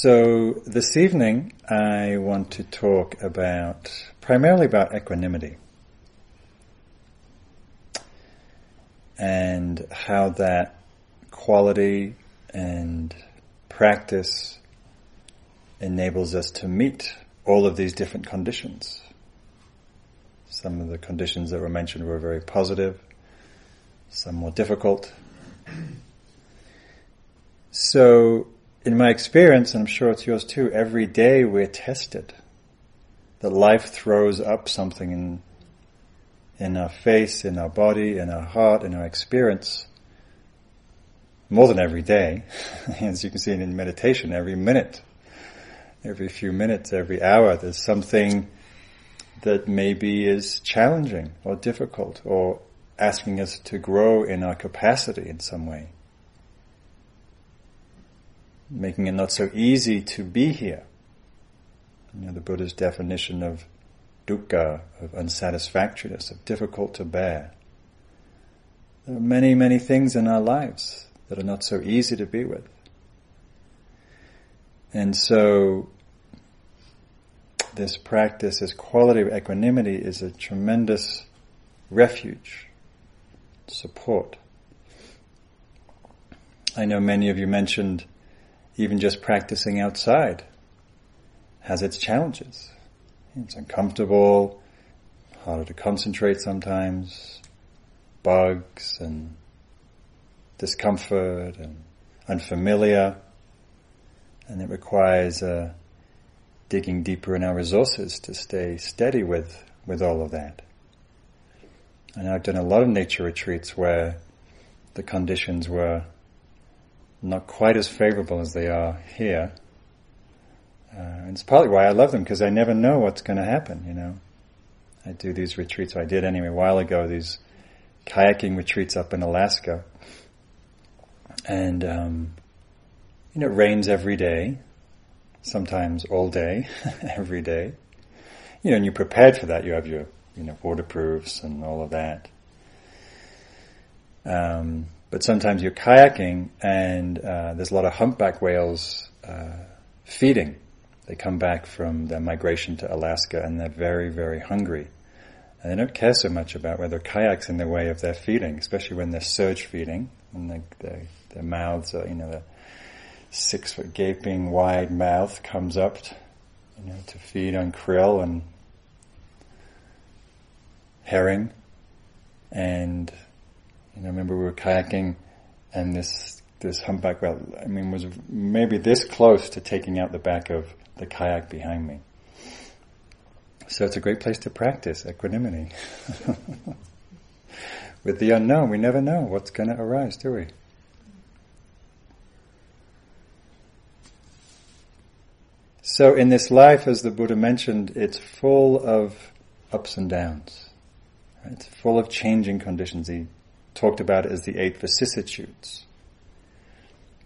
So this evening I want to talk about, primarily about equanimity. And how that quality and practice enables us to meet all of these different conditions. Some of the conditions that were mentioned were very positive, some more difficult. So, in my experience, and I'm sure it's yours too, every day we're tested. That life throws up something in, in our face, in our body, in our heart, in our experience. More than every day. As you can see in meditation, every minute, every few minutes, every hour, there's something that maybe is challenging or difficult or asking us to grow in our capacity in some way. Making it not so easy to be here. You know, the Buddha's definition of dukkha, of unsatisfactoriness, of difficult to bear. There are many, many things in our lives that are not so easy to be with. And so this practice, this quality of equanimity is a tremendous refuge, support. I know many of you mentioned even just practicing outside has its challenges. It's uncomfortable, harder to concentrate sometimes, bugs and discomfort and unfamiliar, and it requires a digging deeper in our resources to stay steady with, with all of that. And I've done a lot of nature retreats where the conditions were not quite as favorable as they are here. Uh, and it's partly why I love them because I never know what's going to happen, you know. I do these retreats, I did anyway a while ago, these kayaking retreats up in Alaska. And, um, you know, it rains every day sometimes all day, every day. You know, and you're prepared for that. You have your, you know, waterproofs and all of that. Um, but sometimes you're kayaking and uh, there's a lot of humpback whales uh, feeding. They come back from their migration to Alaska and they're very, very hungry. And they don't care so much about whether kayaks in the way of their feeding, especially when they're surge feeding and they, they, their mouths are, you know, the six foot gaping wide mouth comes up, you know, to feed on krill and herring. And know, I remember we were kayaking, and this this humpback whale, I mean, was maybe this close to taking out the back of the kayak behind me. So it's a great place to practice equanimity. With the unknown, we never know what's going to arise, do we? So in this life, as the Buddha mentioned, it's full of ups and downs. It's full of changing conditions. He talked about as the eight vicissitudes.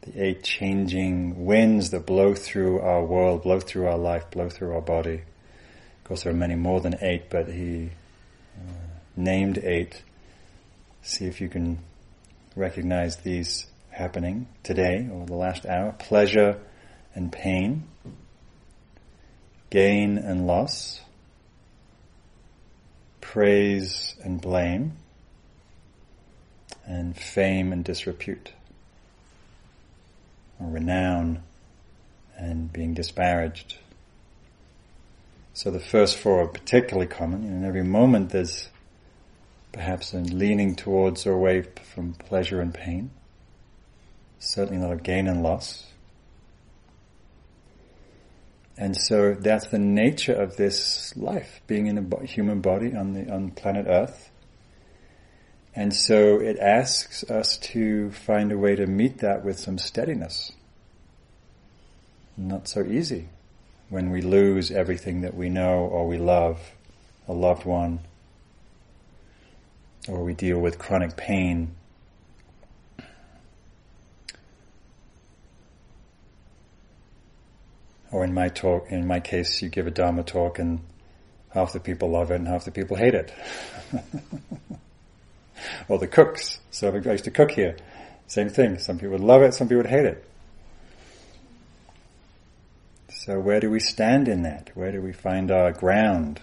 The eight changing winds that blow through our world, blow through our life, blow through our body. Of course, there are many more than eight, but he uh, named eight. See if you can recognize these happening today or the last hour. Pleasure and pain gain and loss, praise and blame, and fame and disrepute, or renown and being disparaged. So the first four are particularly common. In every moment there's perhaps a leaning towards or away from pleasure and pain. Certainly not a gain and loss. And so that's the nature of this life, being in a human body on the on planet Earth. And so it asks us to find a way to meet that with some steadiness. Not so easy when we lose everything that we know or we love, a loved one, or we deal with chronic pain Or in my talk, in my case, you give a Dharma talk and half the people love it and half the people hate it. or the cooks. So I used to cook here. Same thing. Some people would love it, some people would hate it. So where do we stand in that? Where do we find our ground?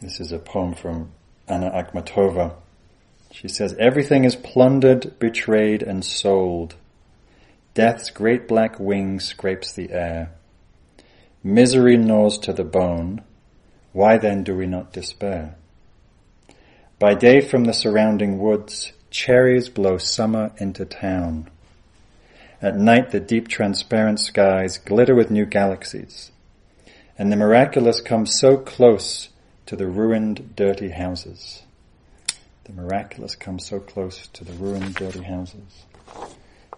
This is a poem from Anna Akhmatova. She says, Everything is plundered, betrayed, and sold. Death's great black wing scrapes the air. Misery gnaws to the bone. Why then do we not despair? By day from the surrounding woods, cherries blow summer into town. At night the deep transparent skies glitter with new galaxies. And the miraculous comes so close to the ruined, dirty houses. The miraculous comes so close to the ruined, dirty houses.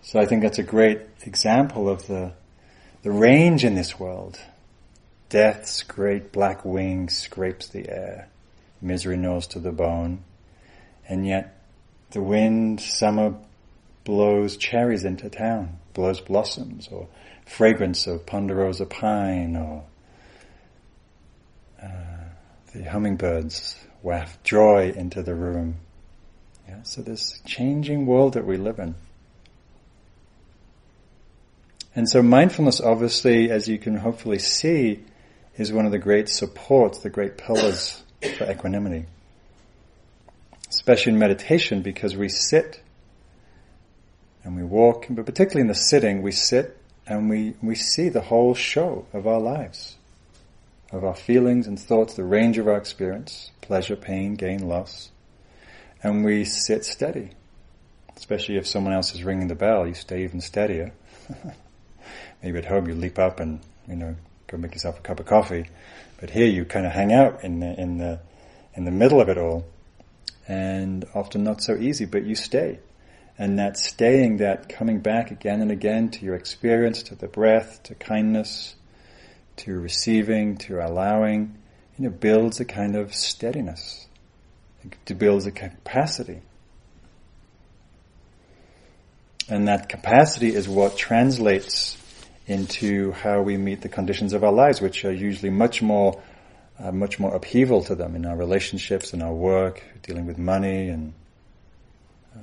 So I think that's a great example of the, the range in this world. Death's great black wing scrapes the air. Misery gnaws to the bone. And yet the wind, summer blows cherries into town, blows blossoms or fragrance of ponderosa pine or uh, the hummingbirds waft joy into the room. Yeah, so this changing world that we live in. And so mindfulness obviously, as you can hopefully see, is one of the great supports, the great pillars for equanimity. Especially in meditation because we sit and we walk, but particularly in the sitting, we sit and we, we see the whole show of our lives of our feelings and thoughts, the range of our experience, pleasure, pain, gain, loss, and we sit steady. Especially if someone else is ringing the bell, you stay even steadier. Maybe at home you leap up and, you know, go make yourself a cup of coffee. But here you kind of hang out in the, in the, in the middle of it all. And often not so easy, but you stay. And that staying, that coming back again and again to your experience, to the breath, to kindness, to receiving, to allowing, you know, builds a kind of steadiness. It builds a capacity. And that capacity is what translates into how we meet the conditions of our lives, which are usually much more, uh, much more upheaval to them in our relationships, in our work, dealing with money and uh,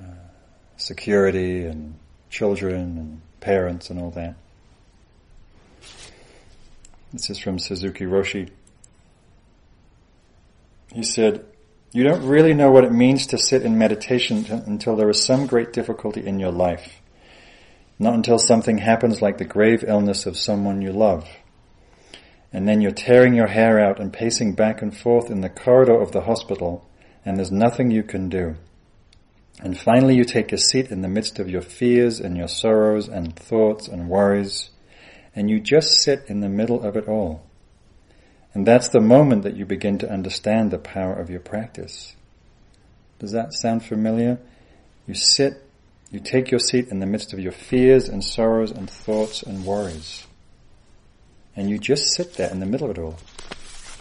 security and children and parents and all that. This is from Suzuki Roshi. He said, You don't really know what it means to sit in meditation until there is some great difficulty in your life. Not until something happens like the grave illness of someone you love. And then you're tearing your hair out and pacing back and forth in the corridor of the hospital, and there's nothing you can do. And finally you take a seat in the midst of your fears and your sorrows and thoughts and worries, and you just sit in the middle of it all. And that's the moment that you begin to understand the power of your practice. Does that sound familiar? You sit, you take your seat in the midst of your fears and sorrows and thoughts and worries. And you just sit there in the middle of it all.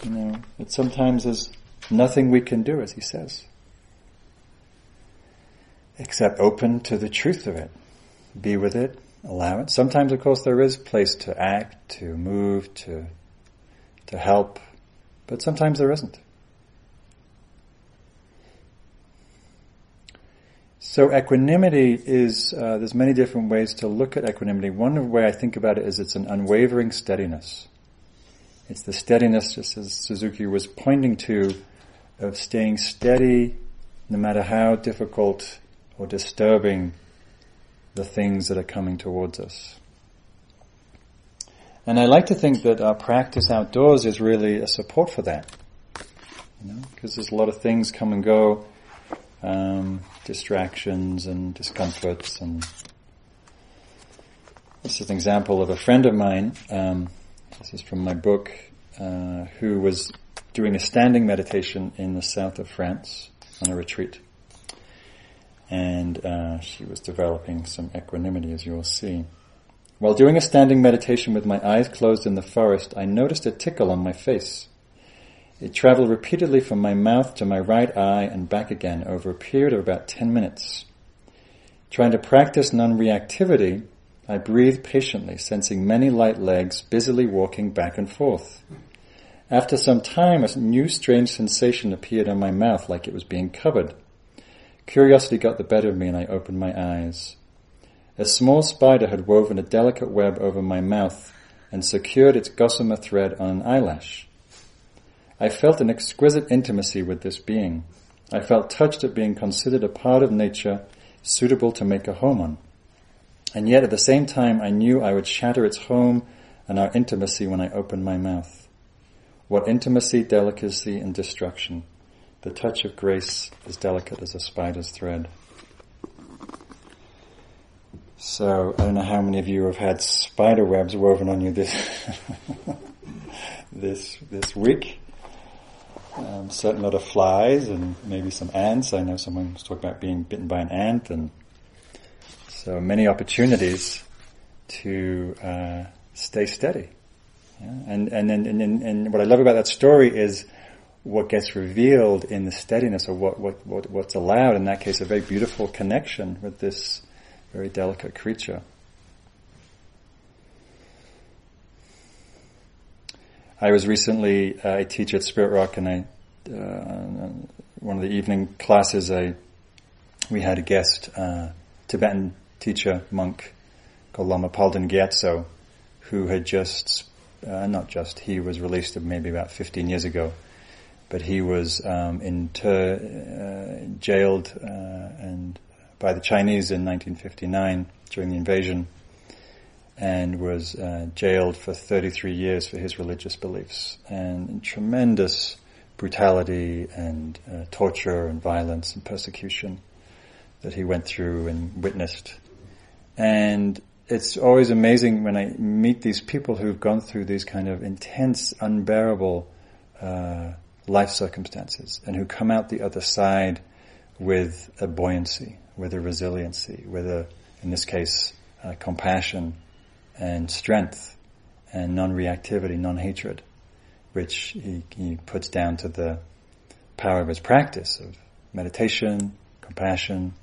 You know, it sometimes there's nothing we can do, as he says, except open to the truth of it. Be with it, allow it. Sometimes, of course, there is place to act, to move, to, to help, but sometimes there isn't. So equanimity is, uh, there's many different ways to look at equanimity. One way I think about it is it's an unwavering steadiness. It's the steadiness, just as Suzuki was pointing to, of staying steady no matter how difficult or disturbing the things that are coming towards us. And I like to think that our practice outdoors is really a support for that. You know, because there's a lot of things come and go, um, distractions and discomforts and this is an example of a friend of mine, um, this is from my book, uh, who was doing a standing meditation in the south of France on a retreat and uh, she was developing some equanimity, as you will see. While doing a standing meditation with my eyes closed in the forest, I noticed a tickle on my face. It traveled repeatedly from my mouth to my right eye and back again over a period of about 10 minutes. Trying to practice non-reactivity, I breathed patiently, sensing many light legs busily walking back and forth. After some time, a new strange sensation appeared on my mouth like it was being covered. Curiosity got the better of me and I opened my eyes. A small spider had woven a delicate web over my mouth and secured its gossamer thread on an eyelash. I felt an exquisite intimacy with this being. I felt touched at being considered a part of nature suitable to make a home on. And yet at the same time I knew I would shatter its home and our intimacy when I opened my mouth. What intimacy, delicacy, and destruction. The touch of grace is delicate as a spider's thread. So I don't know how many of you have had spider webs woven on you this this this week. Um, certain lot of flies and maybe some ants. I know someone was talking about being bitten by an ant, and so many opportunities to uh, stay steady. Yeah? And, and, and, and, and what I love about that story is what gets revealed in the steadiness of what, what, what, what's allowed, in that case, a very beautiful connection with this very delicate creature. I was recently, uh, I teach at Spirit Rock and I, uh, one of the evening classes, I, we had a guest, uh, Tibetan teacher, monk, called Lama Palden Gyatso, who had just, uh, not just, he was released maybe about 15 years ago, but he was um, inter, uh, jailed uh, and by the Chinese in 1959 during the invasion, and was uh, jailed for 33 years for his religious beliefs, and tremendous brutality and uh, torture and violence and persecution that he went through and witnessed. And it's always amazing when I meet these people who've gone through these kind of intense, unbearable uh, life circumstances and who come out the other side with a buoyancy, with a resiliency, with a, in this case, uh, compassion and strength and non-reactivity, non-hatred, which he, he puts down to the power of his practice of meditation, compassion,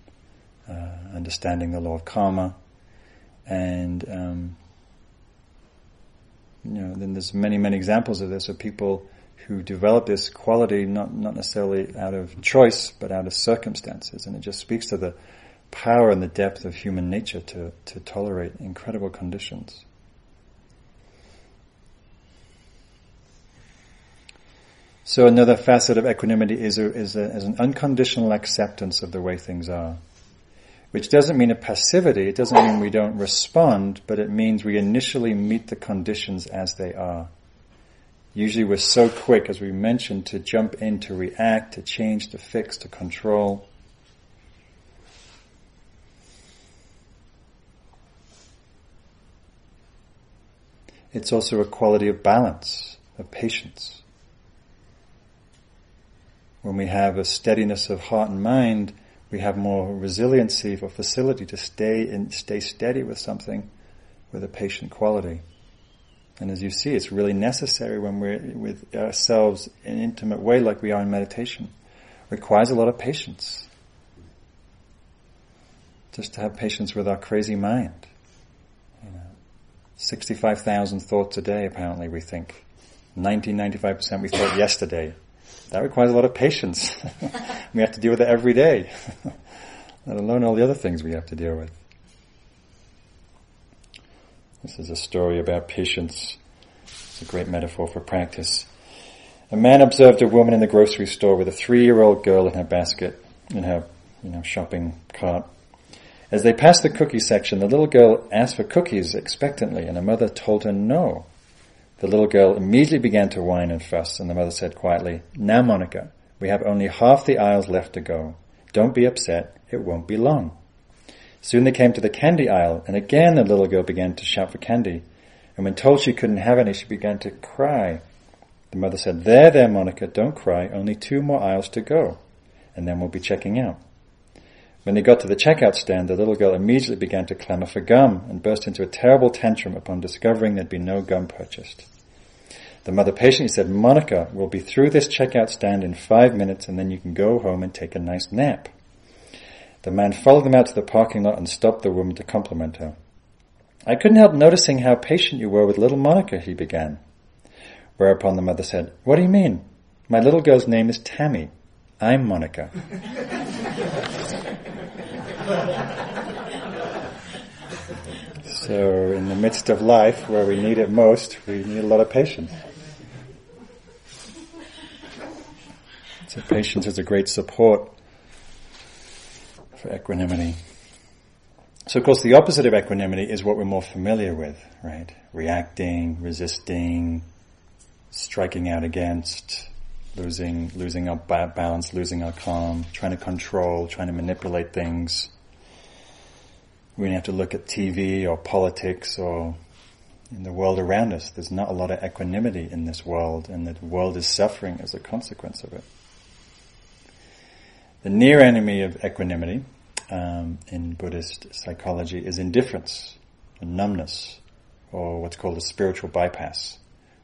uh, understanding the law of karma, and um, you know, then there's many, many examples of this of people who develop this quality not not necessarily out of choice, but out of circumstances, and it just speaks to the power and the depth of human nature to to tolerate incredible conditions. So another facet of equanimity is a, is, a, is an unconditional acceptance of the way things are which doesn't mean a passivity, it doesn't mean we don't respond, but it means we initially meet the conditions as they are. Usually we're so quick, as we mentioned, to jump in, to react, to change, to fix, to control. It's also a quality of balance, of patience. When we have a steadiness of heart and mind, we have more resiliency or facility to stay and stay steady with something with a patient quality. And as you see, it's really necessary when we're with ourselves in an intimate way like we are in meditation. It requires a lot of patience. Just to have patience with our crazy mind. You know, 65,000 thoughts a day apparently we think. 90-95% we thought yesterday. That requires a lot of patience. we have to deal with it every day, let alone all the other things we have to deal with. This is a story about patience. It's a great metaphor for practice. A man observed a woman in the grocery store with a three-year-old girl in her basket, in her, you know, shopping cart. As they passed the cookie section, the little girl asked for cookies expectantly, and her mother told her no. The little girl immediately began to whine and fuss, and the mother said quietly, Now, Monica, we have only half the aisles left to go. Don't be upset, it won't be long. Soon they came to the candy aisle, and again the little girl began to shout for candy. And when told she couldn't have any, she began to cry. The mother said, There, there, Monica, don't cry, only two more aisles to go, and then we'll be checking out. When they got to the checkout stand, the little girl immediately began to clamor for gum and burst into a terrible tantrum upon discovering there'd been no gum purchased. The mother patiently said, Monica, we'll be through this checkout stand in five minutes and then you can go home and take a nice nap. The man followed them out to the parking lot and stopped the woman to compliment her. I couldn't help noticing how patient you were with little Monica, he began. Whereupon the mother said, What do you mean? My little girl's name is Tammy. I'm Monica. So in the midst of life, where we need it most, we need a lot of patience. So patience is a great support for equanimity. So of course the opposite of equanimity is what we're more familiar with, right? Reacting, resisting, striking out against, losing, losing our balance, losing our calm, trying to control, trying to manipulate things. We have to look at TV or politics or in the world around us. There's not a lot of equanimity in this world and the world is suffering as a consequence of it. The near enemy of equanimity um, in Buddhist psychology is indifference, numbness, or what's called a spiritual bypass,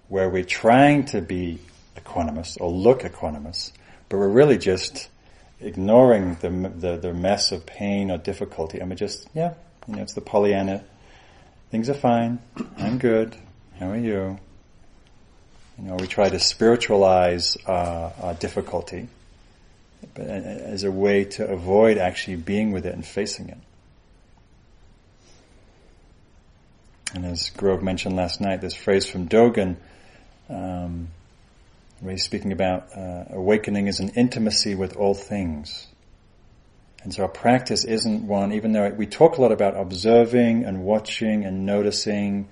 where we're trying to be equanimous or look equanimous, but we're really just ignoring the, the, the mess of pain or difficulty, and we're just, yeah, you know, it's the Pollyanna. Things are fine. I'm good. How are you? You know, we try to spiritualize uh, our difficulty but as a way to avoid actually being with it and facing it. And as Grove mentioned last night, this phrase from Dogen, um, where he's speaking about uh, awakening is an intimacy with all things. And so our practice isn't one, even though we talk a lot about observing and watching and noticing,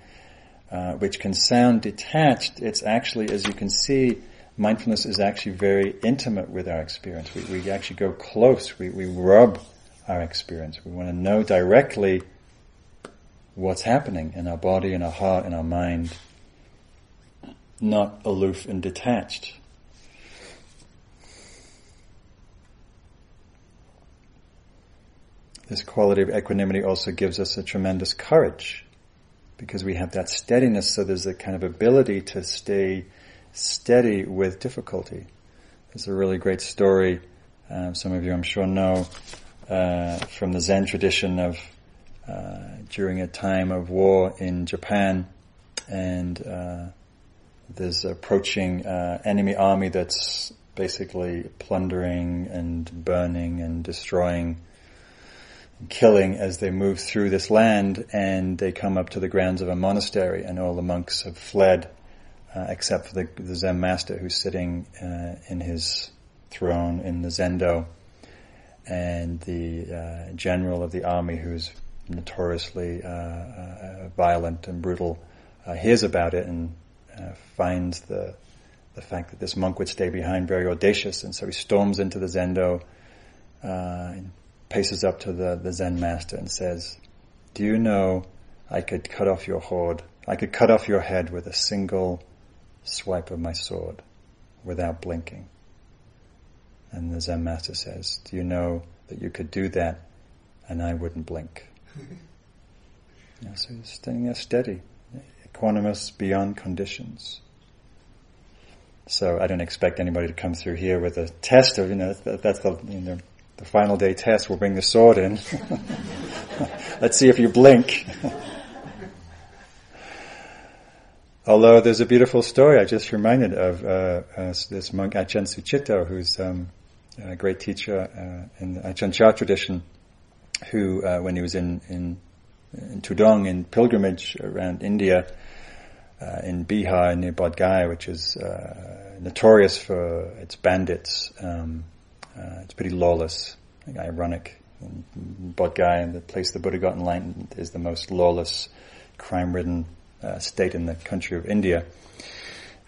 uh, which can sound detached, it's actually, as you can see, mindfulness is actually very intimate with our experience. We, we actually go close. We, we rub our experience. We want to know directly what's happening in our body, in our heart, in our mind, not aloof and detached. This quality of equanimity also gives us a tremendous courage because we have that steadiness, so there's a kind of ability to stay steady with difficulty. There's a really great story, uh, some of you I'm sure know, uh, from the Zen tradition of uh, during a time of war in Japan, and there's approaching uh, enemy army that's basically plundering and burning and destroying killing as they move through this land and they come up to the grounds of a monastery and all the monks have fled uh, except for the, the, Zen master who's sitting uh, in his throne in the Zendo, and the uh, general of the army who's notoriously uh, uh, violent and brutal hears about it and Uh, finds the the fact that this monk would stay behind very audacious, and so he storms into the Zendo, uh, and paces up to the, the Zen master and says, "Do you know I could cut off your horde? I could cut off your head with a single swipe of my sword without blinking. And the Zen master says, Do you know that you could do that and I wouldn't blink? yeah, so standing there steady, equanimous beyond conditions. So I don't expect anybody to come through here with a test of, you know, that's the, you know, the final day test. We'll bring the sword in. Let's see if you blink. Although there's a beautiful story, I just reminded of uh, uh, this monk Ajahn Sucitto, who's um, a great teacher uh, in the Ajahn Chah tradition, who, uh, when he was in, in, in Tudong in pilgrimage around India, uh, in Bihar near Bodh Gaya, which is uh, notorious for its bandits. Um, it's pretty lawless, ironic. Bodh Gaya, the place the Buddha got enlightened, is the most lawless, crime-ridden uh, state in the country of India.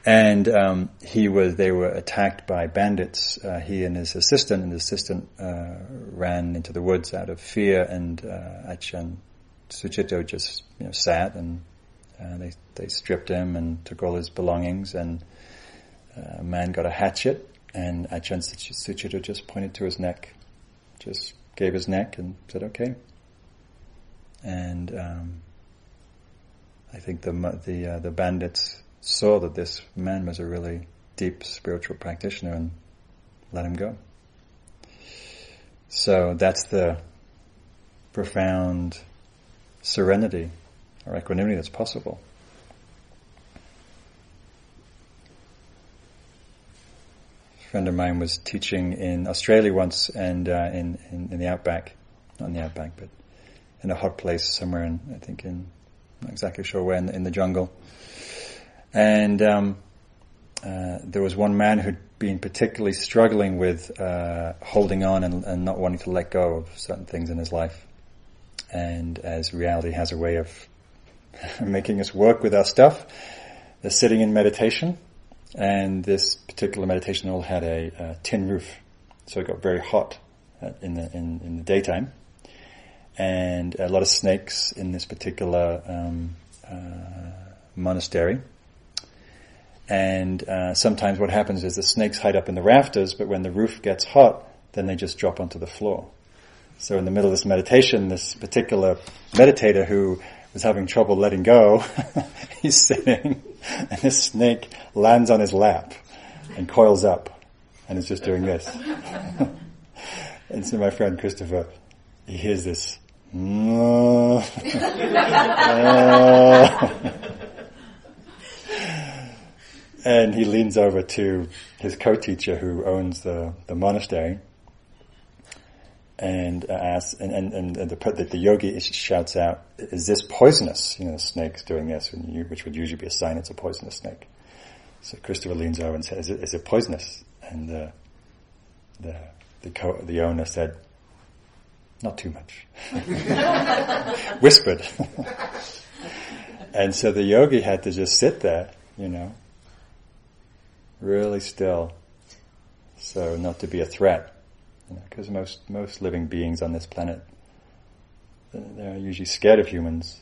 And um, he was, they were attacked by bandits. Uh, he and his assistant, and his assistant uh, ran into the woods out of fear. And uh, Ajahn Sucitto just you know, sat, and uh, they they stripped him and took all his belongings. And uh, a man got a hatchet, and Ajahn Sucitto just pointed to his neck, just gave his neck, and said, "Okay." And um, I think the the uh, the bandits saw that this man was a really deep spiritual practitioner and let him go. So that's the profound serenity or equanimity that's possible. A friend of mine was teaching in Australia once and uh, in, in, in the outback, not in the outback, but in a hot place somewhere in I think in not exactly sure where in the, in the jungle. And um, uh, there was one man who'd been particularly struggling with uh, holding on and, and, not wanting to let go of certain things in his life. And as reality has a way of making us work with our stuff, they're sitting in meditation, and this particular meditation hall had a, a tin roof, so it got very hot in the in, in, the daytime, and a lot of snakes in this particular um, uh, monastery. And uh, sometimes what happens is the snakes hide up in the rafters, but when the roof gets hot, then they just drop onto the floor. So in the middle of this meditation, this particular meditator who was having trouble letting go, he's sitting, and this snake lands on his lap and coils up, and is just doing this. and so my friend Christopher, he hears this. And he leans over to his co-teacher who owns the, the monastery and uh, asks, and, and, and the, the, the, yogi shouts out, is this poisonous? You know, the snake's doing this, which would usually be a sign it's a poisonous snake. So Christopher leans over and says, is it, is it poisonous? And the, the, the, co- the owner said, not too much. Whispered. and so the yogi had to just sit there, you know, really still, so not to be a threat. Because you know, most most living beings on this planet, they're usually scared of humans.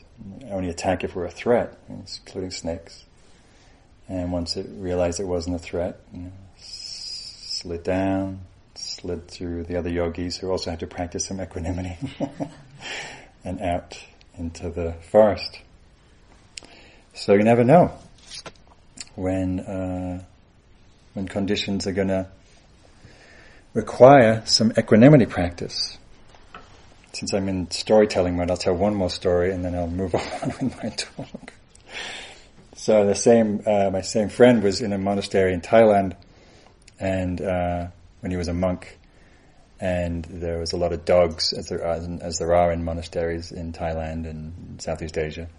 Only attack if we're a threat, including snakes. And once it realized it wasn't a threat, you know, slid down, slid through the other yogis who also had to practice some equanimity, and out into the forest. So you never know when uh, when conditions are going to require some equanimity practice. Since I'm in storytelling mode, I'll tell one more story and then I'll move on with my talk. So the same, uh, my same friend was in a monastery in Thailand, and uh, when he was a monk, and there was a lot of dogs, as there are, as there are in monasteries in Thailand and Southeast Asia,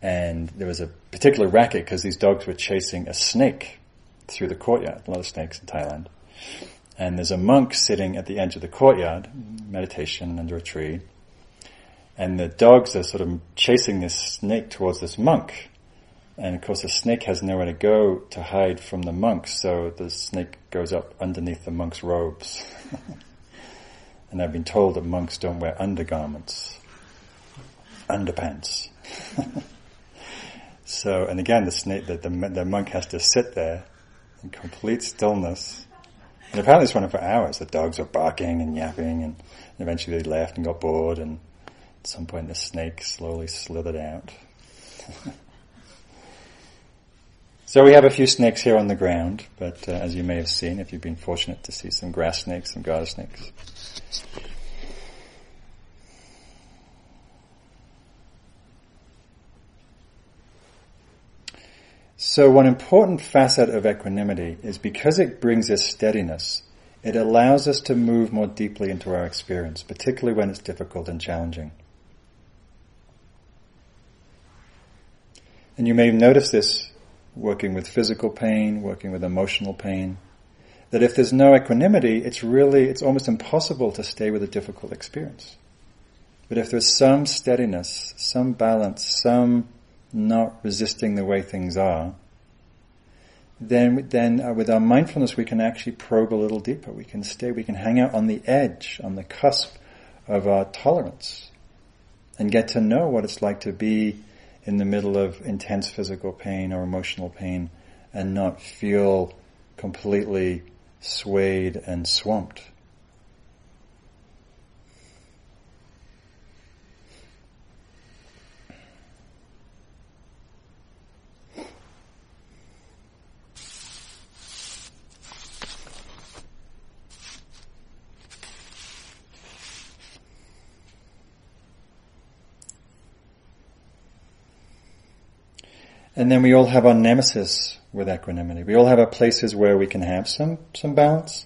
and there was a particular racket because these dogs were chasing a snake through the courtyard. A lot of snakes in Thailand. And there's a monk sitting at the edge of the courtyard, meditation under a tree. And the dogs are sort of chasing this snake towards this monk. And of course the snake has nowhere to go to hide from the monk, so the snake goes up underneath the monk's robes. and I've been told that monks don't wear undergarments. Underpants. so, and again, the snake, the, the, the monk has to sit there in complete stillness. And apparently this went on for hours. The dogs were barking and yapping and eventually they left and got bored and at some point the snake slowly slithered out. so we have a few snakes here on the ground, but uh, as you may have seen, if you've been fortunate to see some grass snakes, some garter snakes. So one important facet of equanimity is because it brings us steadiness, it allows us to move more deeply into our experience, particularly when it's difficult and challenging. And you may notice this working with physical pain, working with emotional pain, that if there's no equanimity, it's really, it's almost impossible to stay with a difficult experience. But if there's some steadiness, some balance, some not resisting the way things are, then, then uh, with our mindfulness we can actually probe a little deeper. We can stay, we can hang out on the edge, on the cusp of our tolerance and get to know what it's like to be in the middle of intense physical pain or emotional pain and not feel completely swayed and swamped. And then we all have our nemesis with equanimity. We all have our places where we can have some, some balance.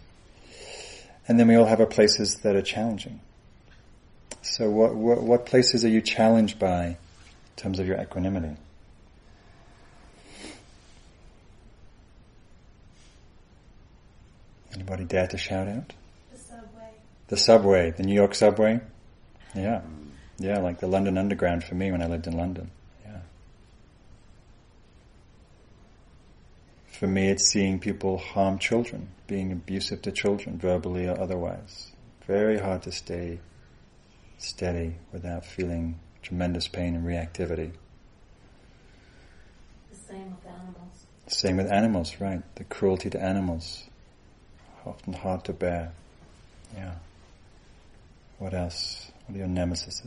And then we all have our places that are challenging. So what, what, what places are you challenged by in terms of your equanimity. Anybody dare to shout out? The subway. The subway, the New York subway? Yeah. Yeah, like the London Underground for me when I lived in London. Yeah. For me, it's seeing people harm children, being abusive to children, verbally or otherwise. Very hard to stay steady without feeling tremendous pain and reactivity. The same with animals. Same with animals, right? The cruelty to animals. Often hard to bear. Yeah. What else? What are your nemesis?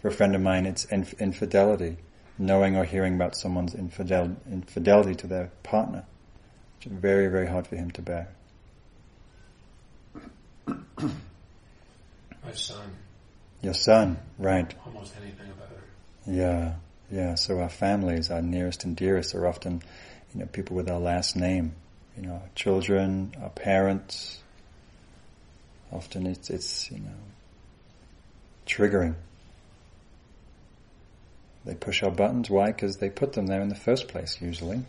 For a friend of mine, it's inf- infidelity. Knowing or hearing about someone's infidel- infidelity to their partner. Which is very, very hard for him to bear. My son. Your son, right. Almost anything about her. Yeah, yeah. So our families, our nearest and dearest, are often, you know, people with our last name. You know, our children, our parents. Often it's it's you know triggering. They push our buttons. Why? Because they put them there in the first place. Usually.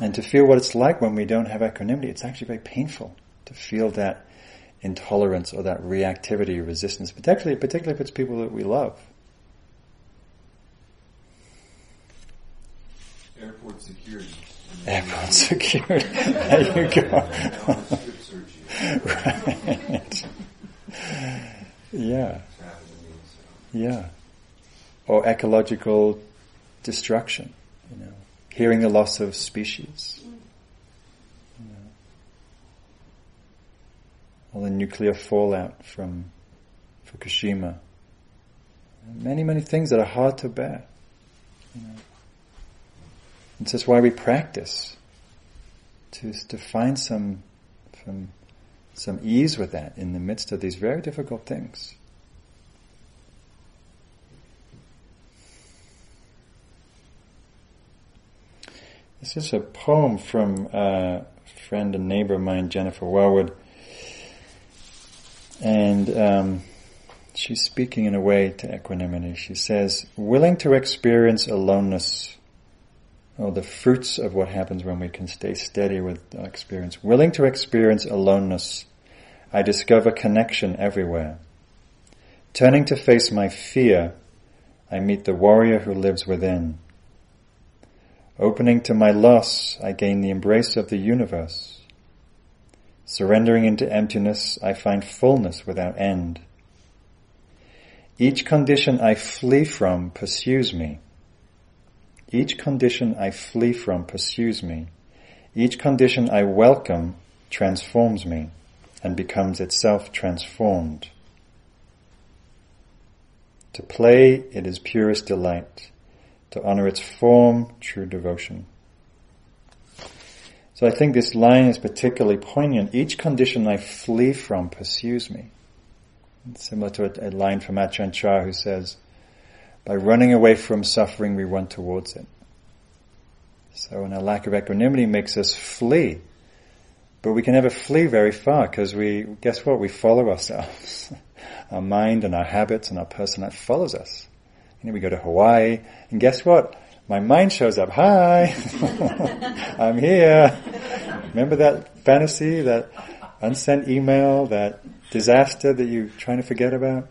And to feel what it's like when we don't have equanimity, it's actually very painful to feel that intolerance or that reactivity, resistance, particularly, particularly if it's people that we love. Airport security. Airport security. there you go. right. Yeah. Yeah. Or ecological destruction, you know, hearing the loss of species. You know. All the nuclear fallout from Fukushima. Many, many things that are hard to bear. You know. It's just why we practice to to find some some some ease with that in the midst of these very difficult things. This is a poem from a friend and neighbor of mine, Jennifer Welwood, and um, she's speaking in a way to equanimity. She says, "Willing to experience aloneness." Oh, the fruits of what happens when we can stay steady with experience. Willing to experience aloneness, I discover connection everywhere. Turning to face my fear, I meet the warrior who lives within. Opening to my loss, I gain the embrace of the universe. Surrendering into emptiness, I find fullness without end. Each condition I flee from pursues me. Each condition I flee from pursues me. Each condition I welcome transforms me and becomes itself transformed. To play, it is purest delight. To honor its form, true devotion. So I think this line is particularly poignant. Each condition I flee from pursues me. It's similar to a, a line from Ajahn Chah who says, by running away from suffering, we run towards it. So, and a lack of equanimity makes us flee. But we can never flee very far because we, guess what? We follow ourselves. our mind and our habits and our personality follows us. You know, we go to Hawaii and guess what? My mind shows up. Hi! I'm here. Remember that fantasy, that unsent email, that disaster that you're trying to forget about?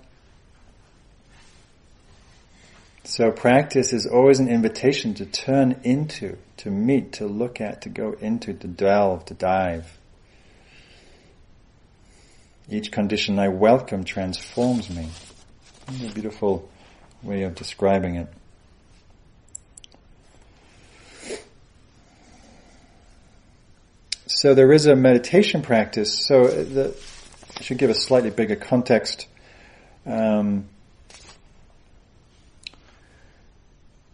So practice is always an invitation to turn into, to meet, to look at, to go into, to delve, to dive. Each condition I welcome transforms me. a beautiful way of describing it. So there is a meditation practice. So the, I should give a slightly bigger context. Um,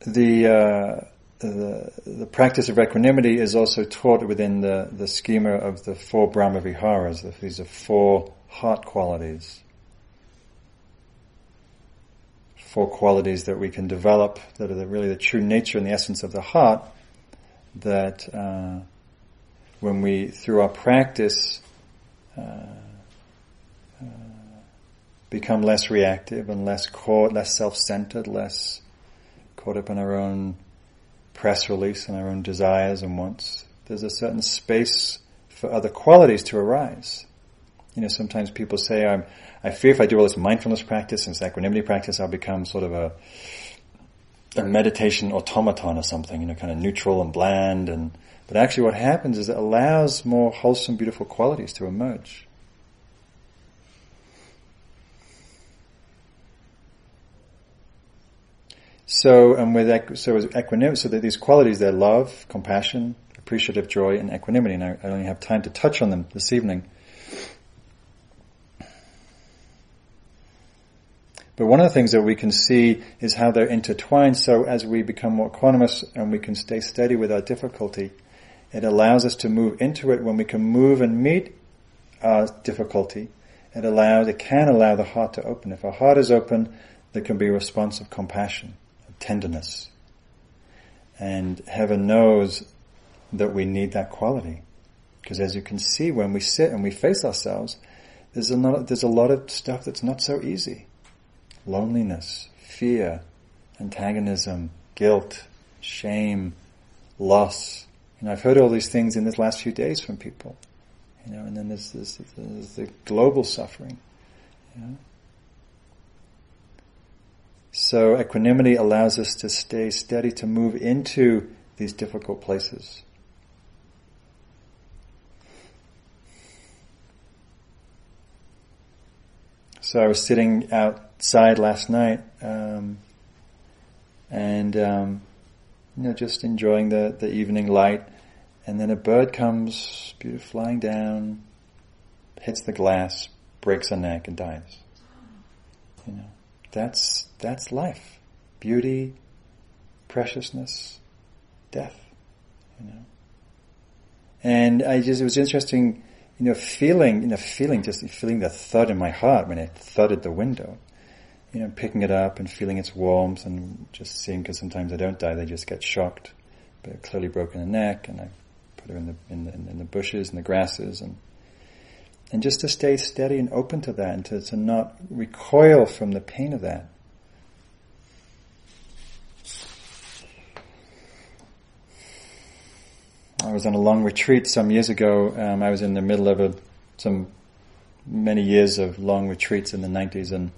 the, uh, the, the practice of equanimity is also taught within the, the schema of the four Brahma Viharas. These are four heart qualities. Four qualities that we can develop that are the, really the true nature and the essence of the heart that uh, when we, through our practice, uh, uh, become less reactive and less caught, less self-centered, less caught up in our own press release and our own desires and wants. There's a certain space for other qualities to arise. You know, sometimes people say, I'm, I fear if I do all this mindfulness practice and this equanimity practice, I'll become sort of a, a meditation automaton or something, you know, kind of neutral and bland. And but actually, what happens is it allows more wholesome, beautiful qualities to emerge. So, and with so as equanimity, so these qualities, they're love, compassion, appreciative joy, and equanimity. And I, I only have time to touch on them this evening. But one of the things that we can see is how they're intertwined. So as we become more equanimous and we can stay steady with our difficulty, it allows us to move into it when we can move and meet our difficulty. It allows, it can allow the heart to open. If our heart is open, there can be a response of compassion, tenderness. And heaven knows that we need that quality. Because as you can see, when we sit and we face ourselves, there's a lot, there's a lot of stuff that's not so easy loneliness, fear, antagonism, guilt, shame, loss. You know, I've heard all these things in this last few days from people. You know, and then there's, this, there's the global suffering. You know? So equanimity allows us to stay steady, to move into these difficult places. So I was sitting outside last night, um, and um, you know, just enjoying the, the evening light. And then a bird comes, flying down, hits the glass, breaks a neck, and dies. You know, that's that's life, beauty, preciousness, death. You know, and I just it was interesting, you know, feeling, you know, feeling just feeling the thud in my heart when it thudded the window you know, picking it up and feeling its warmth and just seeing, because sometimes they don't die, they just get shocked, but clearly broken a neck, and I put her in the, in the, in the bushes and the grasses, and and just to stay steady and open to that, and to, to not recoil from the pain of that. I was on a long retreat some years ago. Um, I was in the middle of a, some many years of long retreats in the 90s, and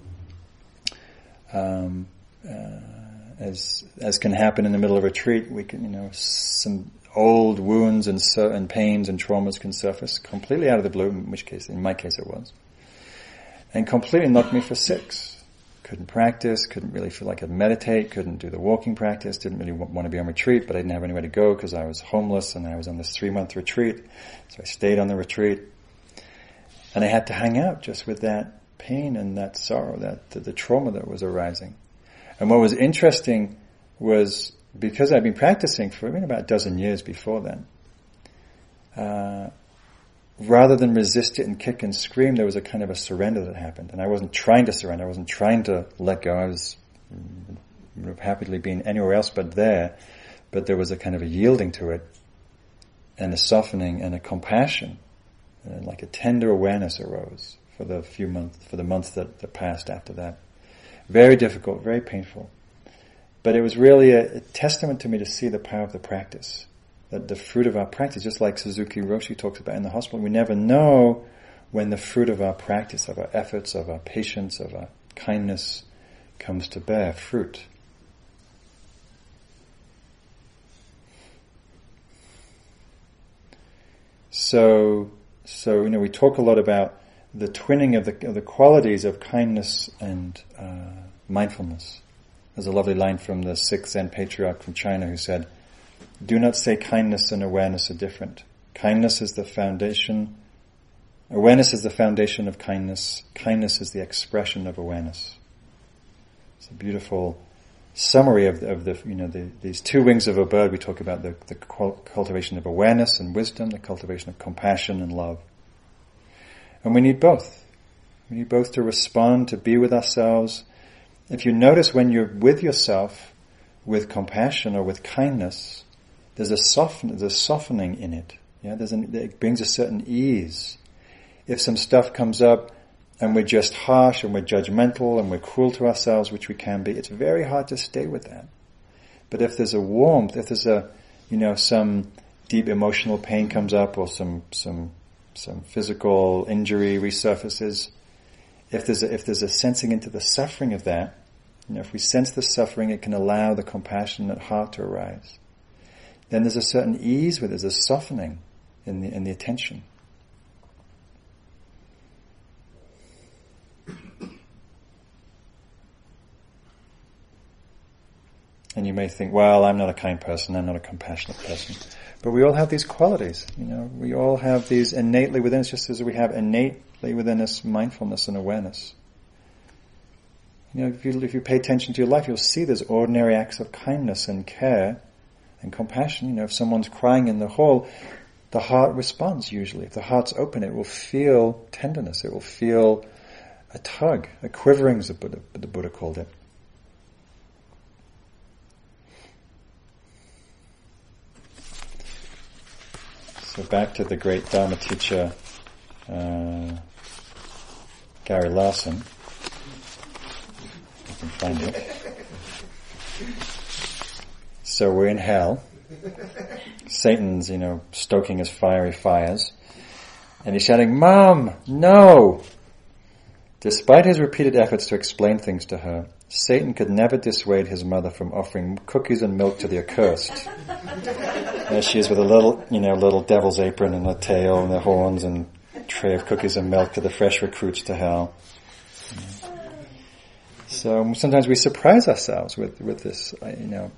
um, uh, as as can happen in the middle of a retreat, we can you know some old wounds and so, and pains and traumas can surface completely out of the blue. In which case, in my case, it was, and completely knocked me for six. Couldn't practice, couldn't really feel like I'd meditate, couldn't do the walking practice, didn't really want to be on retreat, but I didn't have anywhere to go because I was homeless and I was on this three month retreat. So I stayed on the retreat. And I had to hang out just with that pain and that sorrow, that the, the trauma that was arising. And what was interesting was because I'd been practicing for I mean, about a dozen years before then, uh, rather than resist it and kick and scream, there was a kind of a surrender that happened. And I wasn't trying to surrender. I wasn't trying to let go. I was happily being anywhere else but there. But there was a kind of a yielding to it and a softening and a compassion. And like a tender awareness arose for the few months, for the months that, that passed after that. Very difficult, very painful. But it was really a, a, testament to me to see the power of the practice. That the fruit of our practice, just like Suzuki Roshi talks about in the hospital, we never know when the fruit of our practice, of our efforts, of our patience, of our kindness comes to bear fruit. So, so, you know, we talk a lot about the twinning of the, of the qualities of kindness and uh, mindfulness. There's a lovely line from the sixth Zen patriarch from China who said, Do not say kindness and awareness are different. Kindness is the foundation, awareness is the foundation of kindness, kindness is the expression of awareness. It's a beautiful summary of the, of the you know, the, these two wings of a bird. We talk about the, the cultivation of awareness and wisdom, the cultivation of compassion and love. And we need both. We need both to respond, to be with ourselves. If you notice when you're with yourself, with compassion or with kindness, there's a soften, there's softening in it. Yeah, there's an, it brings a certain ease. If some stuff comes up and we're just harsh and we're judgmental and we're cruel to ourselves, which we can be, it's very hard to stay with that. But if there's a warmth, if there's a, you know, some deep emotional pain comes up or some, some, some physical injury resurfaces, if there's a, if there's a sensing into the suffering of that, you know, if we sense the suffering, it can allow the compassionate heart to arise. Then there's a certain ease with it, there's a softening in the, in the attention. And you may think, well, I'm not a kind person, I'm not a compassionate person. But we all have these qualities, you know, we all have these innately within us, just as we have innately within us mindfulness and awareness. You know, if you, if you pay attention to your life, you'll see there's ordinary acts of kindness and care and compassion. You know, if someone's crying in the hall, the heart responds usually. If the heart's open, it will feel tenderness. It will feel a tug, a quivering, as the Buddha, the Buddha called it. So back to the great Dharma teacher, uh, Gary Larson. Can find it. So we're in hell. Satan's, you know, stoking his fiery fires. And he's shouting, Mom, no! Despite his repeated efforts to explain things to her, Satan could never dissuade his mother from offering cookies and milk to the accursed. There she is with a little, you know, little devil's apron and a tail and the horns and tray of cookies and milk to the fresh recruits to hell. So sometimes we surprise ourselves with, with this, uh, you know,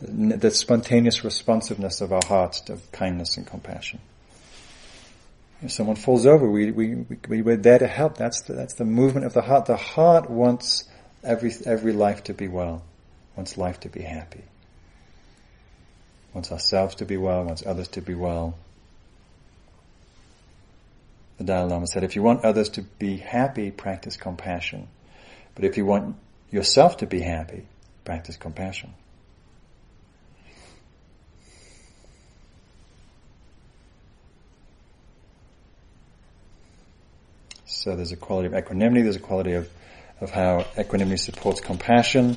the, spontaneous responsiveness of our hearts to kindness and compassion. If someone falls over, we, we, we, we're there to help. That's the, that's the movement of the heart. The heart wants every, every life to be well, wants life to be happy, wants ourselves to be well, wants others to be well. The Dalai Lama said, if you want others to be happy, practice compassion. But if you want yourself to be happy, practice compassion. So there's a quality of equanimity, there's a quality of, of how equanimity supports compassion.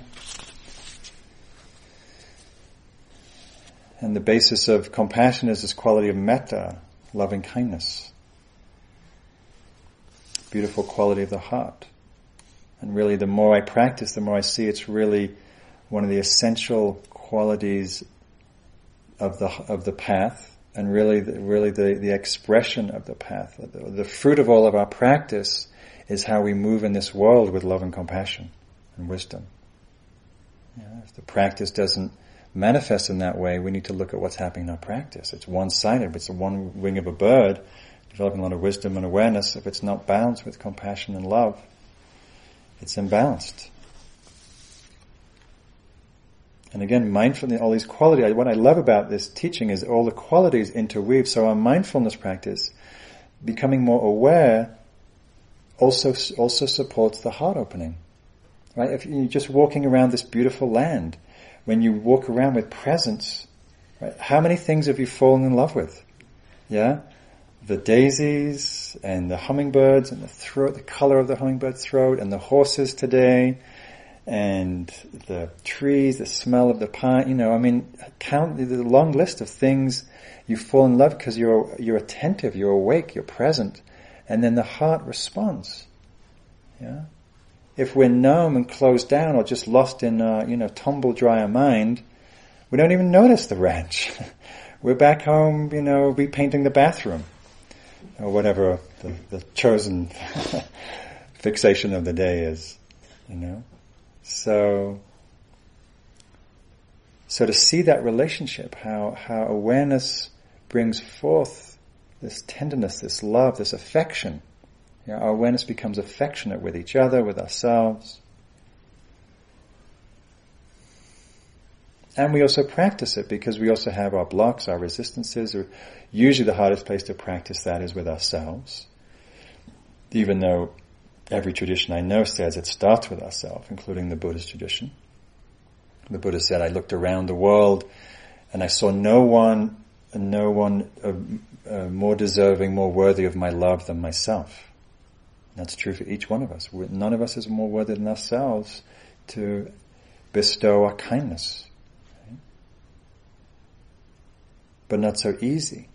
And the basis of compassion is this quality of metta, loving kindness. Beautiful quality of the heart. And really the more I practice, the more I see it's really one of the essential qualities of the, of the path and really, really the, the expression of the path. The, the fruit of all of our practice is how we move in this world with love and compassion and wisdom. if the practice doesn't manifest in that way, we need to look at what's happening in our practice. It's one-sided. It's one wing of a bird, developing a lot of wisdom and awareness. If it's not balanced with compassion and love, it's imbalanced. And again, mindfulness, all these qualities, what I love about this teaching is all the qualities interweave. So our mindfulness practice, becoming more aware, also, also supports the heart opening. Right? If you're just walking around this beautiful land, when you walk around with presence, right? How many things have you fallen in love with? Yeah? The daisies and the hummingbirds and the throat, the color of the hummingbird's throat and the horses today and the trees, the smell of the pine, you know, I mean, count the long list of things you fall in love because you're, you're attentive, you're awake, you're present, and then the heart responds. Yeah? If we're numb and closed down or just lost in, uh, you know, tumble dryer mind, we don't even notice the ranch. we're back home, you know, repainting the bathroom or whatever the, the chosen fixation of the day is, you know. So, so to see that relationship, how, how awareness brings forth this tenderness, this love, this affection. You know, our awareness becomes affectionate with each other, with ourselves. And we also practice it because we also have our blocks, our resistances. Usually the hardest place to practice that is with ourselves. Even though every tradition I know says it starts with ourselves, including the Buddhist tradition. The Buddha said, I looked around the world and I saw no one, no one uh, uh, more deserving, more worthy of my love than myself. That's true for each one of us. None of us is more worthy than ourselves to bestow our kindness. Right? But not so easy.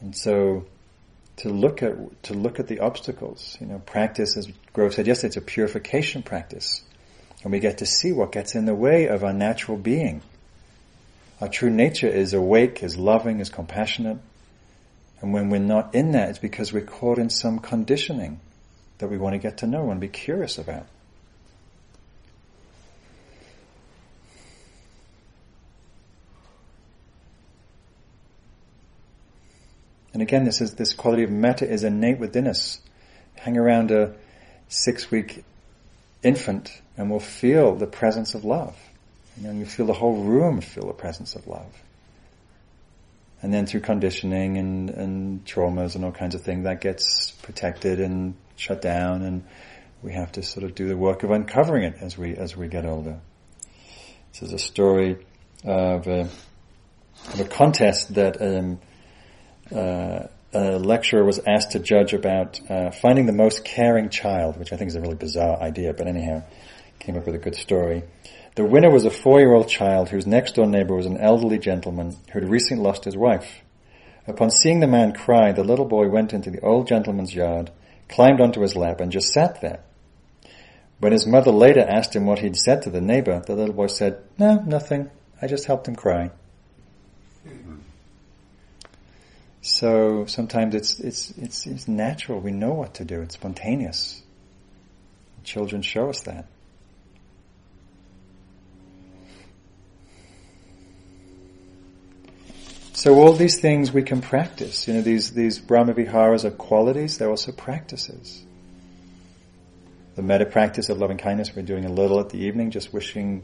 And so to look at to look at the obstacles, you know, practice as Grove said yesterday, it's a purification practice. And we get to see what gets in the way of our natural being. Our true nature is awake, is loving, is compassionate. And when we're not in that, it's because we're caught in some conditioning that we want to get to know and be curious about. And again, this is this quality of metta is innate within us. Hang around a six-week infant, and we'll feel the presence of love. You know, and you feel the whole room feel the presence of love. And then through conditioning and, and traumas and all kinds of things, that gets protected and shut down, and we have to sort of do the work of uncovering it as we as we get older. This is a story of a, of a contest that um, uh, a lecturer was asked to judge about uh, finding the most caring child, which I think is a really bizarre idea, but anyhow, came up with a good story. The winner was a four-year-old child whose next-door neighbor was an elderly gentleman who had recently lost his wife. Upon seeing the man cry, the little boy went into the old gentleman's yard, climbed onto his lap, and just sat there. When his mother later asked him what he'd said to the neighbor, the little boy said, No, nothing. I just helped him cry. So sometimes it's, it's, it's, it's natural. We know what to do. It's spontaneous. Children show us that. So all these things we can practice. You know, these, these Brahma Viharas are qualities, they're also practices. The metta practice of loving kindness, we're doing a little at the evening, just wishing,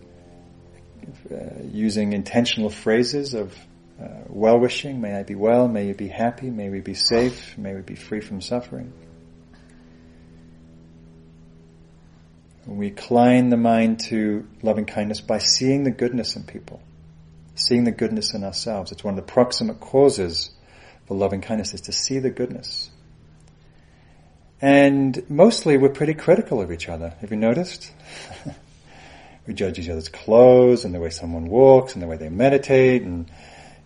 uh, using intentional phrases of uh, well wishing. May I be well, may you be happy, may we be safe, may we be free from suffering. We incline the mind to loving kindness by seeing the goodness in people, seeing the goodness in ourselves. It's one of the proximate causes for loving kindness is to see the goodness. And mostly we're pretty critical of each other. Have you noticed? we judge each other's clothes and the way someone walks and the way they meditate and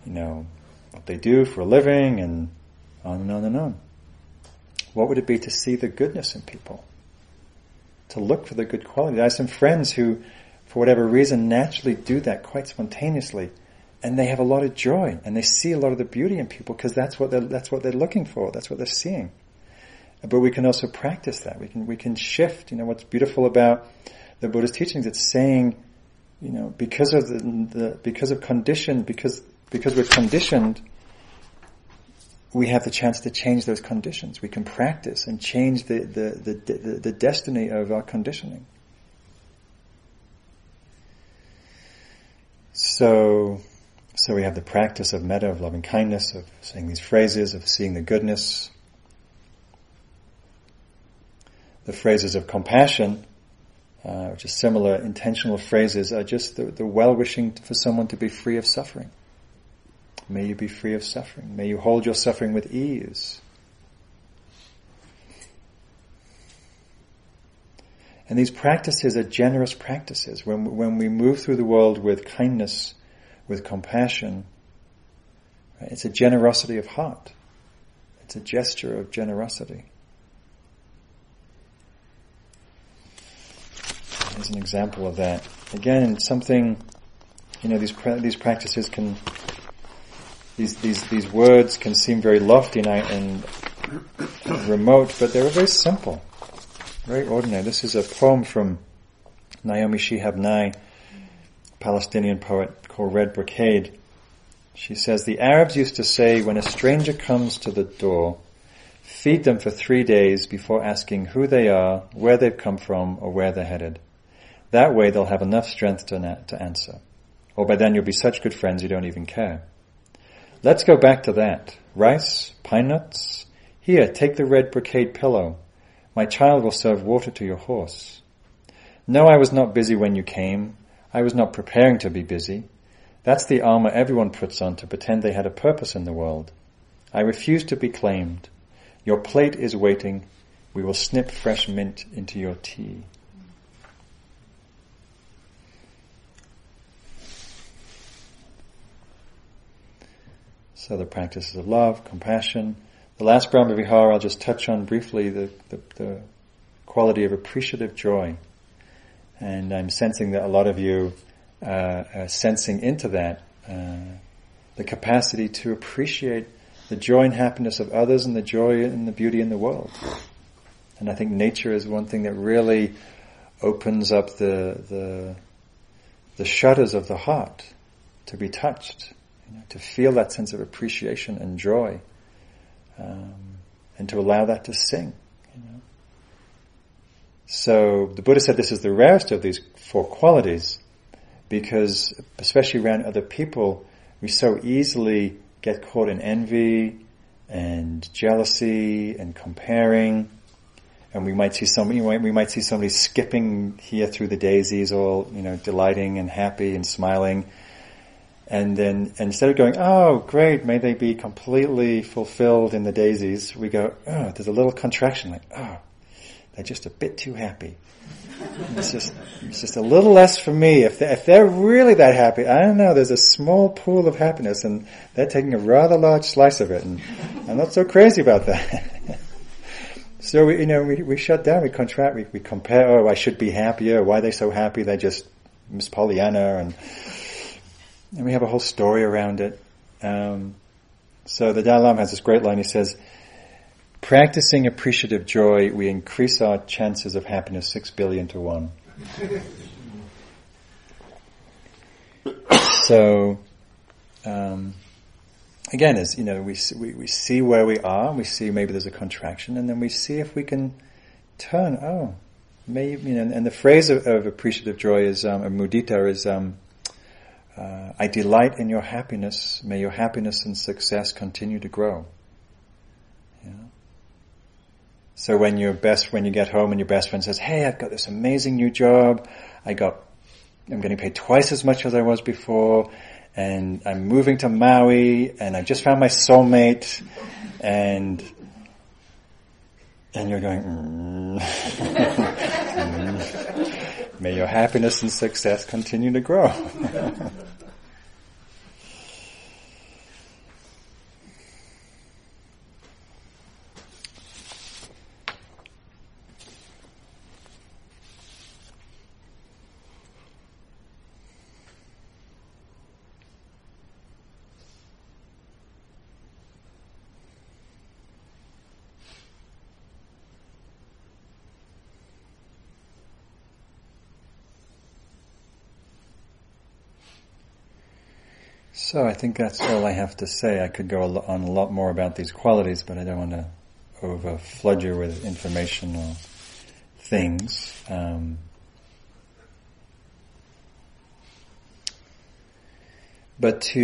you know, what they do for a living and on and on and on. What would it be to see the goodness in people? To look for the good qualities. I have some friends who, for whatever reason, naturally do that quite spontaneously. And they have a lot of joy and they see a lot of the beauty in people because that's what they're, that's what they're looking for. That's what they're seeing. But we can also practice that. We can, we can shift. You know, what's beautiful about the Buddha's teachings, it's saying, you know, because of the, the because of condition, because because we're conditioned, we have the chance to change those conditions. We can practice and change the, the, the, the, the destiny of our conditioning. So, so we have the practice of metta, of loving kindness, of saying these phrases, of seeing the goodness. The phrases of compassion, uh, which are similar intentional phrases, are just the, the well-wishing for someone to be free of suffering. May you be free of suffering. May you hold your suffering with ease. And these practices are generous practices. When, when we move through the world with kindness, with compassion, right, it's a generosity of heart. It's a gesture of generosity. Here's an example of that. Again, something, you know, these, these practices can these, these, these words can seem very lofty and, and remote, but they're very simple, very ordinary. This is a poem from Naomi Shihab Nye, Palestinian poet called Red Brocade. She says, the Arabs used to say when a stranger comes to the door, feed them for three days before asking who they are, where they've come from, or where they're headed. That way they'll have enough strength to, to answer. Or by then you'll be such good friends you don't even care. Let's go back to that. Rice, pine nuts. Here, take the red brocade pillow. My child will serve water to your horse. No, I was not busy when you came. I was not preparing to be busy. That's the armor everyone puts on to pretend they had a purpose in the world. I refuse to be claimed. Your plate is waiting. We will snip fresh mint into your tea. So the practices of love, compassion. The last Brahma Vihara I'll just touch on briefly the, the, the quality of appreciative joy. And I'm sensing that a lot of you uh, are sensing into that uh, the capacity to appreciate the joy and happiness of others and the joy and the beauty in the world. And I think nature is one thing that really opens up the the, the shutters of the heart to be touched, you know, to feel that sense of appreciation and joy, um, and to allow that to sing. You know. So the Buddha said this is the rarest of these four qualities, because especially around other people, we so easily get caught in envy and jealousy and comparing. And we might see somebody, we might see somebody skipping here through the daisies, all you know, delighting and happy and smiling. And then instead of going, oh, great, may they be completely fulfilled in the daisies, we go, oh, there's a little contraction, like, oh, they're just a bit too happy. It's just, it's just a little less for me. If they're, if they're really that happy, I don't know, there's a small pool of happiness and they're taking a rather large slice of it and I'm not so crazy about that. so we, you know, we, we shut down, we contract, we, we compare, oh, I should be happier, why are they so happy? They just Miss Pollyanna and, and we have a whole story around it. Um, so the Dalai Lama has this great line, he says, Practicing appreciative joy, we increase our chances of happiness six billion to one. so, um, again, as you know, we, we we see where we are, we see maybe there's a contraction, and then we see if we can turn. Oh, maybe you know. And the phrase of, of appreciative joy is um, mudita is. Um, uh, I delight in your happiness. May your happiness and success continue to grow. So when your best, when you get home and your best friend says, "Hey, I've got this amazing new job. I got, I'm getting paid twice as much as I was before, and I'm moving to Maui, and I just found my soulmate," and and you're going, mm. "May your happiness and success continue to grow." So I think that's all I have to say. I could go on a lot more about these qualities, but I don't want to over flood you with information or things. Um, but to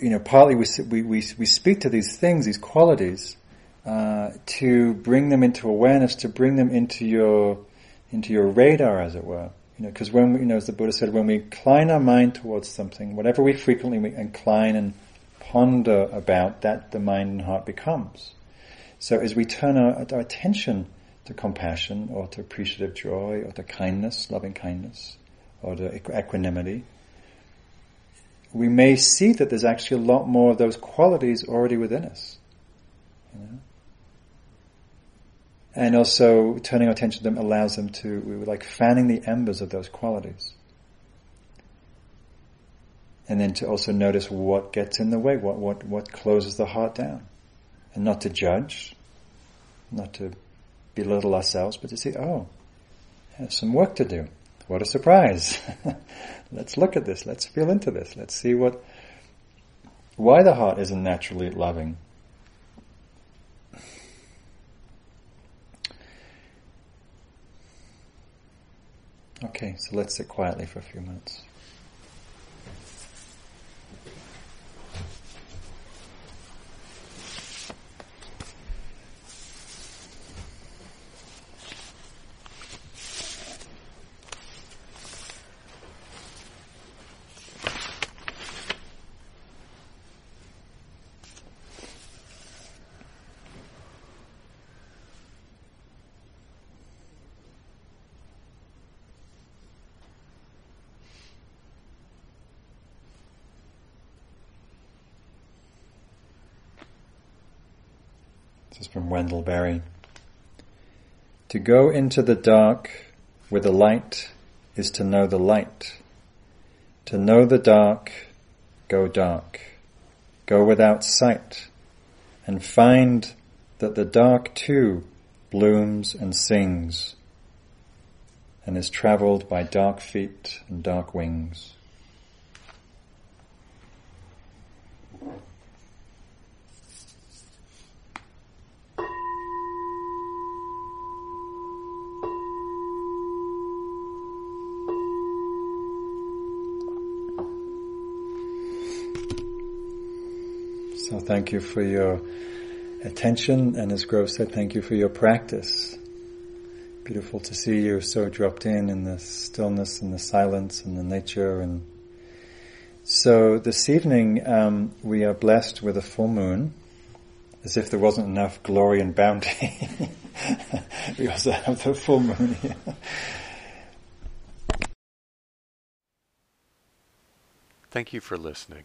you know, partly we we we, we speak to these things, these qualities, uh, to bring them into awareness, to bring them into your into your radar, as it were. You know, because when, we, you know, as the Buddha said, when we incline our mind towards something, whatever we frequently we incline and ponder about, that the mind and heart becomes. So as we turn our, our attention to compassion or to appreciative joy or to kindness, loving kindness, or to equanimity, we may see that there's actually a lot more of those qualities already within us. You know? And also turning our attention to them allows them to, we were like fanning the embers of those qualities. And then to also notice what gets in the way, what, what, what closes the heart down. And not to judge, not to belittle ourselves, but to see, oh, have some work to do. What a surprise. let's look at this. Let's feel into this. Let's see what, why the heart isn't naturally loving. Okay, so let's sit quietly for a few minutes. This is from Wendell Berry. To go into the dark with a light is to know the light. To know the dark, go dark. Go without sight and find that the dark too blooms and sings and is traveled by dark feet and dark wings. Thank you for your attention, and as Grove said, thank you for your practice. Beautiful to see you so dropped in in the stillness and the silence and the nature. And so this evening um, we are blessed with a full moon, as if there wasn't enough glory and bounty. we also have the full moon here. Thank you for listening.